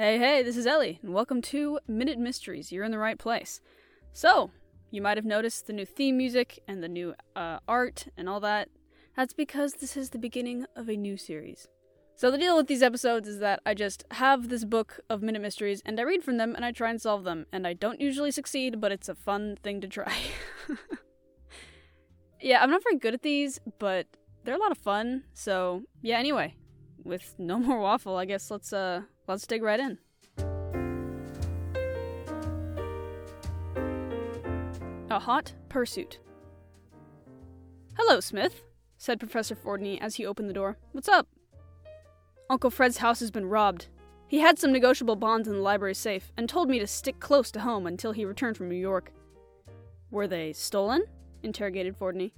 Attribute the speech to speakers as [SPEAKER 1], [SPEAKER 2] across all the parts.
[SPEAKER 1] Hey, hey, this is Ellie, and welcome to Minute Mysteries. You're in the right place. So, you might have noticed the new theme music and the new uh, art and all that. That's because this is the beginning of a new series. So, the deal with these episodes is that I just have this book of Minute Mysteries and I read from them and I try and solve them. And I don't usually succeed, but it's a fun thing to try. yeah, I'm not very good at these, but they're a lot of fun. So, yeah, anyway, with no more waffle, I guess let's uh let's dig right in. A hot pursuit. Hello, Smith, said Professor Fordney as he opened the door. What's up? Uncle Fred's house has been robbed. He had some negotiable bonds in the library safe and told me to stick close to home until he returned from New York. Were they stolen? interrogated Fordney.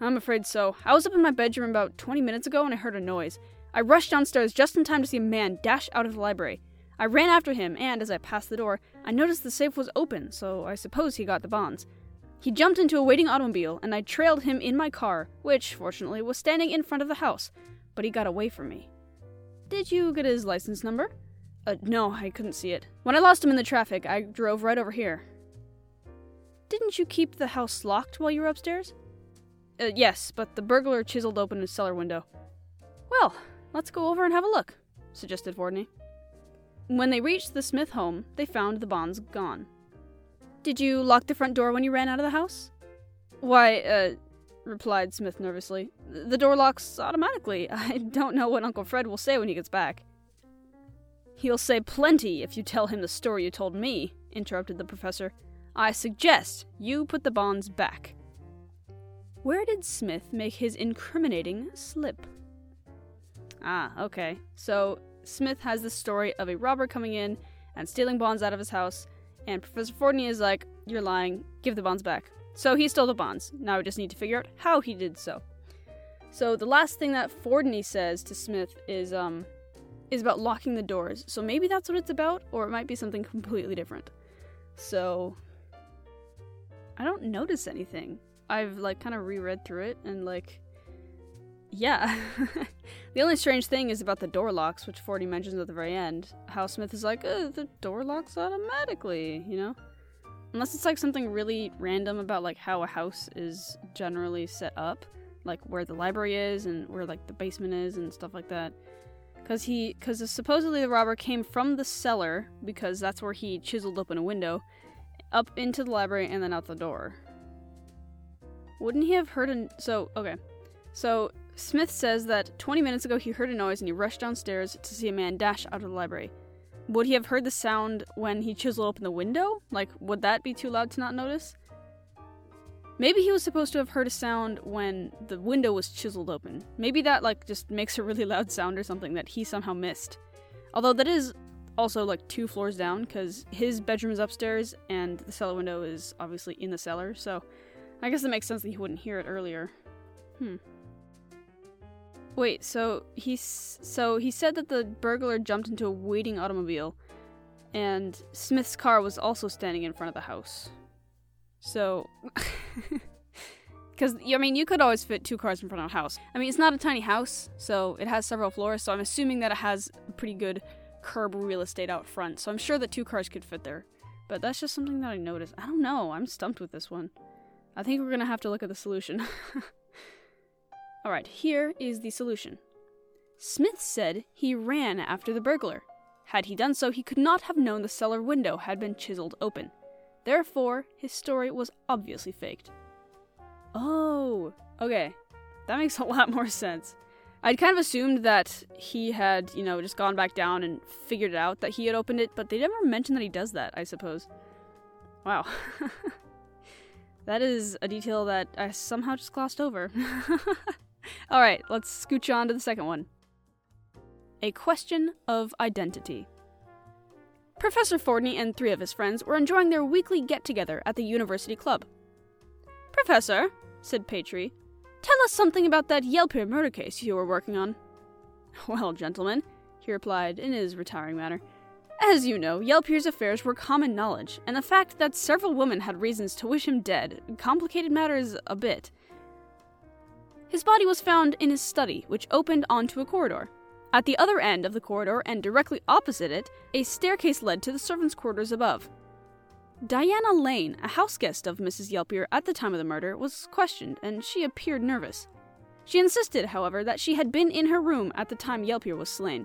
[SPEAKER 1] I'm afraid so. I was up in my bedroom about 20 minutes ago and I heard a noise. I rushed downstairs just in time to see a man dash out of the library. I ran after him, and as I passed the door, I noticed the safe was open, so I suppose he got the bonds. He jumped into a waiting automobile, and I trailed him in my car, which, fortunately, was standing in front of the house, but he got away from me. Did you get his license number? Uh, no, I couldn't see it. When I lost him in the traffic, I drove right over here. Didn't you keep the house locked while you were upstairs? Uh, yes, but the burglar chiseled open his cellar window. Well, let's go over and have a look, suggested Fordney. When they reached the Smith home, they found the bonds gone. Did you lock the front door when you ran out of the house? Why, uh, replied Smith nervously. The door locks automatically. I don't know what Uncle Fred will say when he gets back. He'll say plenty if you tell him the story you told me, interrupted the professor. I suggest you put the bonds back. Where did Smith make his incriminating slip? Ah, okay. So, Smith has the story of a robber coming in and stealing bonds out of his house, and Professor Fordney is like, You're lying, give the bonds back. So he stole the bonds. Now we just need to figure out how he did so. So the last thing that Fordney says to Smith is um is about locking the doors. So maybe that's what it's about, or it might be something completely different. So I don't notice anything. I've like kind of reread through it and like yeah. the only strange thing is about the door locks, which Fordney mentions at the very end. How Smith is like, oh, the door locks automatically, you know? Unless it's like something really random about like how a house is generally set up, like where the library is and where like the basement is and stuff like that. Cause he, cause supposedly the robber came from the cellar because that's where he chiseled open a window, up into the library and then out the door. Wouldn't he have heard a so okay, so Smith says that 20 minutes ago he heard a noise and he rushed downstairs to see a man dash out of the library. Would he have heard the sound when he chiseled open the window? Like, would that be too loud to not notice? Maybe he was supposed to have heard a sound when the window was chiseled open. Maybe that, like, just makes a really loud sound or something that he somehow missed. Although that is also, like, two floors down, because his bedroom is upstairs and the cellar window is obviously in the cellar, so I guess it makes sense that he wouldn't hear it earlier. Hmm. Wait, so he so he said that the burglar jumped into a waiting automobile, and Smith's car was also standing in front of the house. So, because I mean, you could always fit two cars in front of a house. I mean, it's not a tiny house, so it has several floors. So I'm assuming that it has pretty good curb real estate out front. So I'm sure that two cars could fit there. But that's just something that I noticed. I don't know. I'm stumped with this one. I think we're gonna have to look at the solution. Alright, here is the solution. Smith said he ran after the burglar. Had he done so, he could not have known the cellar window had been chiseled open. Therefore, his story was obviously faked. Oh, okay. That makes a lot more sense. I'd kind of assumed that he had, you know, just gone back down and figured it out that he had opened it, but they never mentioned that he does that, I suppose. Wow. that is a detail that I somehow just glossed over. All right, let's scooch on to the second one. A question of identity. Professor Fordney and three of his friends were enjoying their weekly get together at the university club. Professor, said Patri, tell us something about that Yelpier murder case you were working on. Well, gentlemen, he replied in his retiring manner, as you know, Yelpier's affairs were common knowledge, and the fact that several women had reasons to wish him dead complicated matters a bit. His body was found in his study, which opened onto a corridor. At the other end of the corridor and directly opposite it, a staircase led to the servants' quarters above. Diana Lane, a house guest of Mrs. Yelpier at the time of the murder, was questioned, and she appeared nervous. She insisted, however, that she had been in her room at the time Yelpier was slain.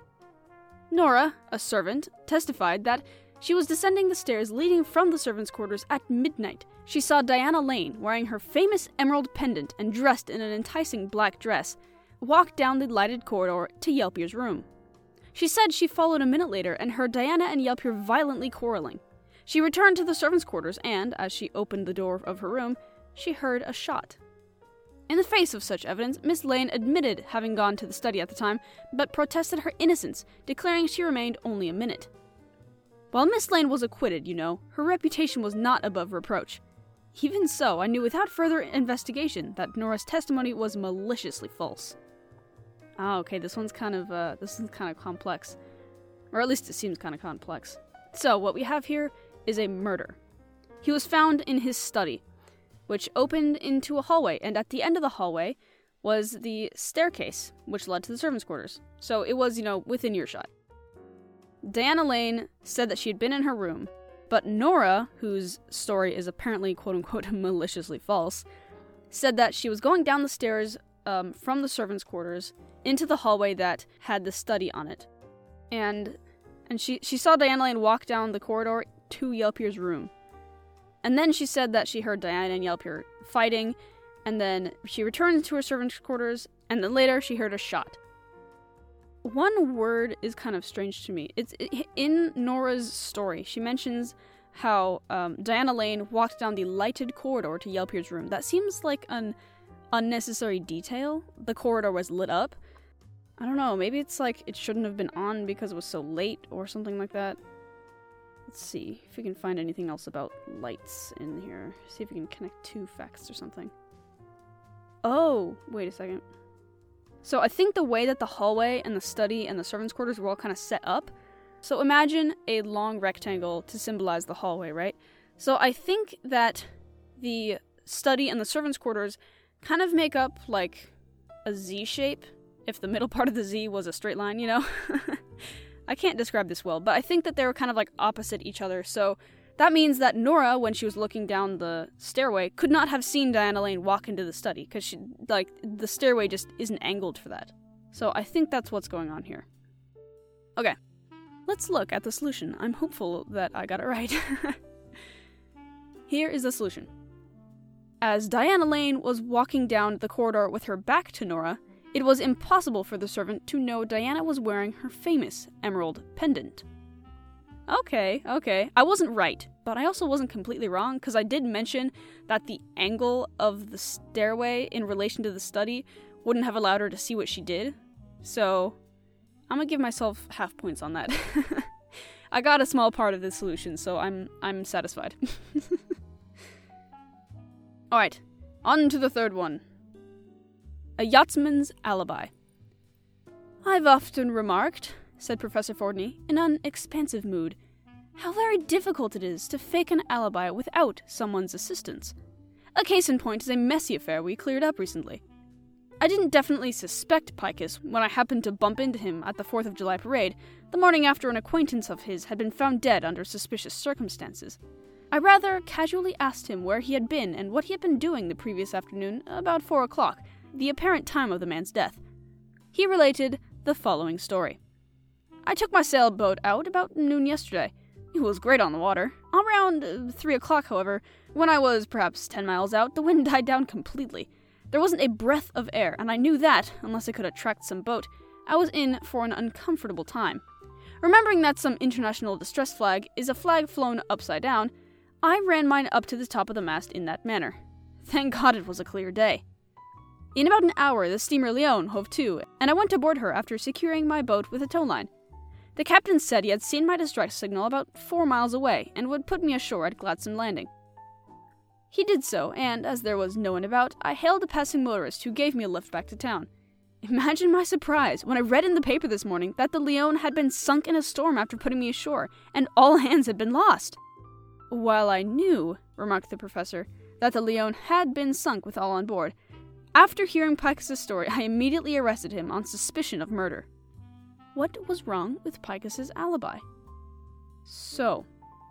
[SPEAKER 1] Nora, a servant, testified that she was descending the stairs leading from the servants' quarters at midnight. She saw Diana Lane, wearing her famous emerald pendant and dressed in an enticing black dress, walk down the lighted corridor to Yelpier's room. She said she followed a minute later and heard Diana and Yelpier violently quarreling. She returned to the servants' quarters and, as she opened the door of her room, she heard a shot. In the face of such evidence, Miss Lane admitted having gone to the study at the time, but protested her innocence, declaring she remained only a minute. While Miss Lane was acquitted, you know, her reputation was not above reproach. Even so, I knew without further investigation that Nora's testimony was maliciously false. Ah, okay, this one's kind of uh, this is kind of complex, or at least it seems kind of complex. So what we have here is a murder. He was found in his study, which opened into a hallway, and at the end of the hallway was the staircase, which led to the servants' quarters. So it was, you know, within earshot. Diana Lane said that she had been in her room, but Nora, whose story is apparently quote unquote maliciously false, said that she was going down the stairs um, from the servants' quarters into the hallway that had the study on it. And and she, she saw Diana Lane walk down the corridor to Yelpier's room. And then she said that she heard Diana and Yelpier fighting, and then she returned to her servants' quarters, and then later she heard a shot. One word is kind of strange to me. It's in Nora's story. She mentions how um, Diana Lane walked down the lighted corridor to Yelpier's room. That seems like an unnecessary detail. The corridor was lit up, I don't know, maybe it's like it shouldn't have been on because it was so late or something like that. Let's see if we can find anything else about lights in here. See if we can connect two facts or something. Oh, wait a second. So I think the way that the hallway and the study and the servants' quarters were all kind of set up. So imagine a long rectangle to symbolize the hallway, right? So I think that the study and the servants' quarters kind of make up like a Z shape if the middle part of the Z was a straight line, you know? I can't describe this well, but I think that they were kind of like opposite each other, so that means that Nora, when she was looking down the stairway, could not have seen Diana Lane walk into the study, because she, like, the stairway just isn't angled for that. So I think that's what's going on here. Okay, let's look at the solution. I'm hopeful that I got it right. here is the solution. As Diana Lane was walking down the corridor with her back to Nora, it was impossible for the servant to know Diana was wearing her famous emerald pendant. Okay, okay. I wasn't right, but I also wasn't completely wrong because I did mention that the angle of the stairway in relation to the study wouldn't have allowed her to see what she did. So, I'm to give myself half points on that. I got a small part of the solution, so I'm I'm satisfied. All right. On to the third one. A Yachtsman's Alibi. I've often remarked, said Professor Fordney, in an expansive mood, how very difficult it is to fake an alibi without someone's assistance. A case in point is a messy affair we cleared up recently. I didn't definitely suspect Picus when I happened to bump into him at the 4th of July parade the morning after an acquaintance of his had been found dead under suspicious circumstances. I rather casually asked him where he had been and what he had been doing the previous afternoon about 4 o'clock, the apparent time of the man's death. He related the following story I took my sailboat out about noon yesterday. It was great on the water. Around uh, 3 o'clock, however, when I was perhaps 10 miles out, the wind died down completely. There wasn't a breath of air, and I knew that, unless I could attract some boat, I was in for an uncomfortable time. Remembering that some international distress flag is a flag flown upside down, I ran mine up to the top of the mast in that manner. Thank God it was a clear day. In about an hour, the steamer Leon hove to, and I went aboard her after securing my boat with a tow line. The captain said he had seen my distress signal about four miles away and would put me ashore at Gladstone Landing. He did so, and as there was no one about, I hailed a passing motorist who gave me a lift back to town. Imagine my surprise when I read in the paper this morning that the Leon had been sunk in a storm after putting me ashore, and all hands had been lost. While I knew, remarked the professor, that the Leon had been sunk with all on board, after hearing Picus' story, I immediately arrested him on suspicion of murder. What was wrong with Picus's alibi? So,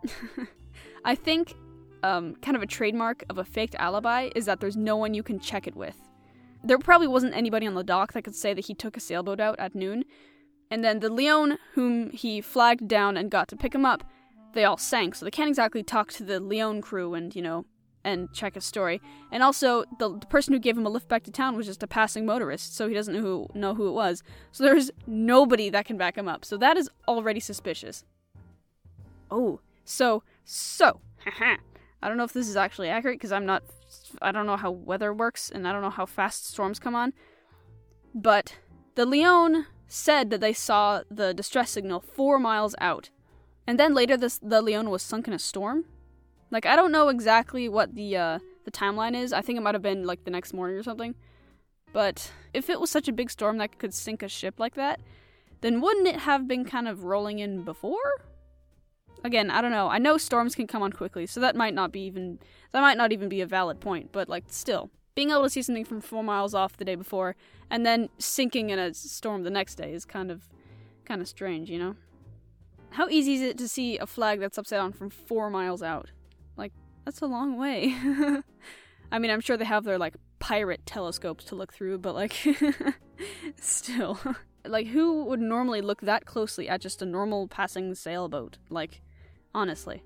[SPEAKER 1] I think um, kind of a trademark of a faked alibi is that there's no one you can check it with. There probably wasn't anybody on the dock that could say that he took a sailboat out at noon, and then the Leon, whom he flagged down and got to pick him up, they all sank, so they can't exactly talk to the Leon crew and, you know, and check his story. And also, the, the, person who gave him a lift back to town was just a passing motorist, so he doesn't know who, know who it was. So there's nobody that can back him up. So that is already suspicious. Oh, so, so, I don't know if this is actually accurate because I'm not, I don't know how weather works and I don't know how fast storms come on. But the Leon said that they saw the distress signal four miles out. And then later, this, the Leon was sunk in a storm. Like, I don't know exactly what the, uh, the timeline is. I think it might have been like the next morning or something. But if it was such a big storm that could sink a ship like that, then wouldn't it have been kind of rolling in before? Again, I don't know. I know storms can come on quickly, so that might not be even that might not even be a valid point, but like still, being able to see something from 4 miles off the day before and then sinking in a storm the next day is kind of kind of strange, you know? How easy is it to see a flag that's upside down from 4 miles out? Like that's a long way. I mean, I'm sure they have their like pirate telescopes to look through, but like still like who would normally look that closely at just a normal passing sailboat like honestly.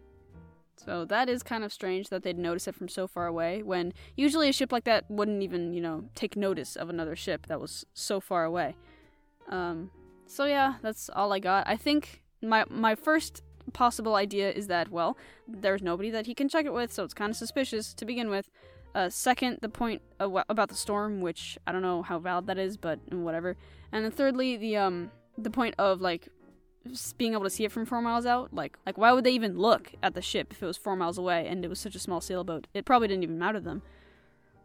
[SPEAKER 1] So that is kind of strange that they'd notice it from so far away when usually a ship like that wouldn't even, you know, take notice of another ship that was so far away. Um, so yeah, that's all I got. I think my my first possible idea is that well, there's nobody that he can check it with, so it's kind of suspicious to begin with. Uh, second, the point about the storm, which I don't know how valid that is, but whatever. And then thirdly, the um the point of like being able to see it from four miles out. Like, like why would they even look at the ship if it was four miles away and it was such a small sailboat? It probably didn't even matter to them.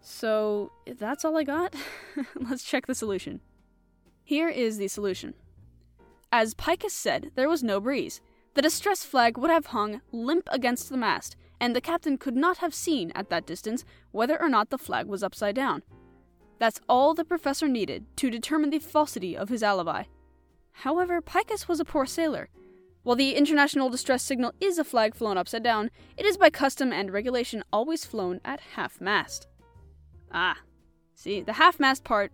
[SPEAKER 1] So that's all I got. Let's check the solution. Here is the solution. As Picus said, there was no breeze. The distress flag would have hung limp against the mast, and the captain could not have seen at that distance whether or not the flag was upside down. That's all the professor needed to determine the falsity of his alibi. However, Picus was a poor sailor. While the international distress signal is a flag flown upside down, it is by custom and regulation always flown at half mast. Ah, see, the half mast part,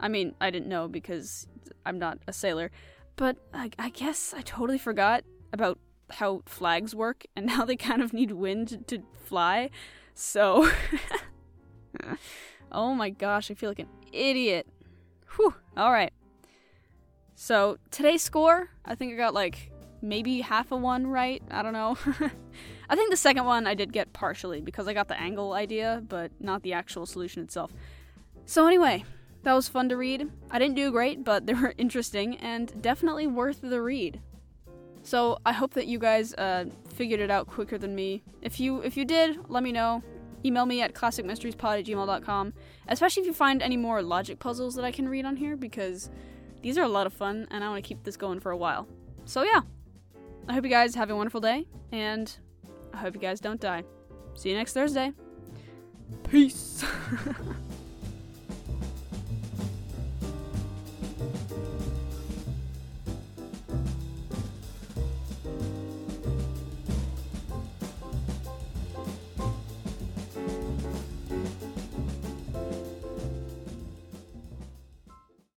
[SPEAKER 1] I mean, I didn't know because I'm not a sailor, but I, I guess I totally forgot about how flags work and how they kind of need wind to fly. So, oh my gosh, I feel like an idiot. Whew, alright. So today's score, I think I got like maybe half a one right. I don't know. I think the second one I did get partially because I got the angle idea, but not the actual solution itself. So, anyway, that was fun to read. I didn't do great, but they were interesting and definitely worth the read. So, I hope that you guys uh, figured it out quicker than me. If you if you did, let me know. Email me at classicmysteriespod at gmail.com, especially if you find any more logic puzzles that I can read on here, because these are a lot of fun, and I want to keep this going for a while. So, yeah. I hope you guys have a wonderful day, and I hope you guys don't die. See you next Thursday. Peace.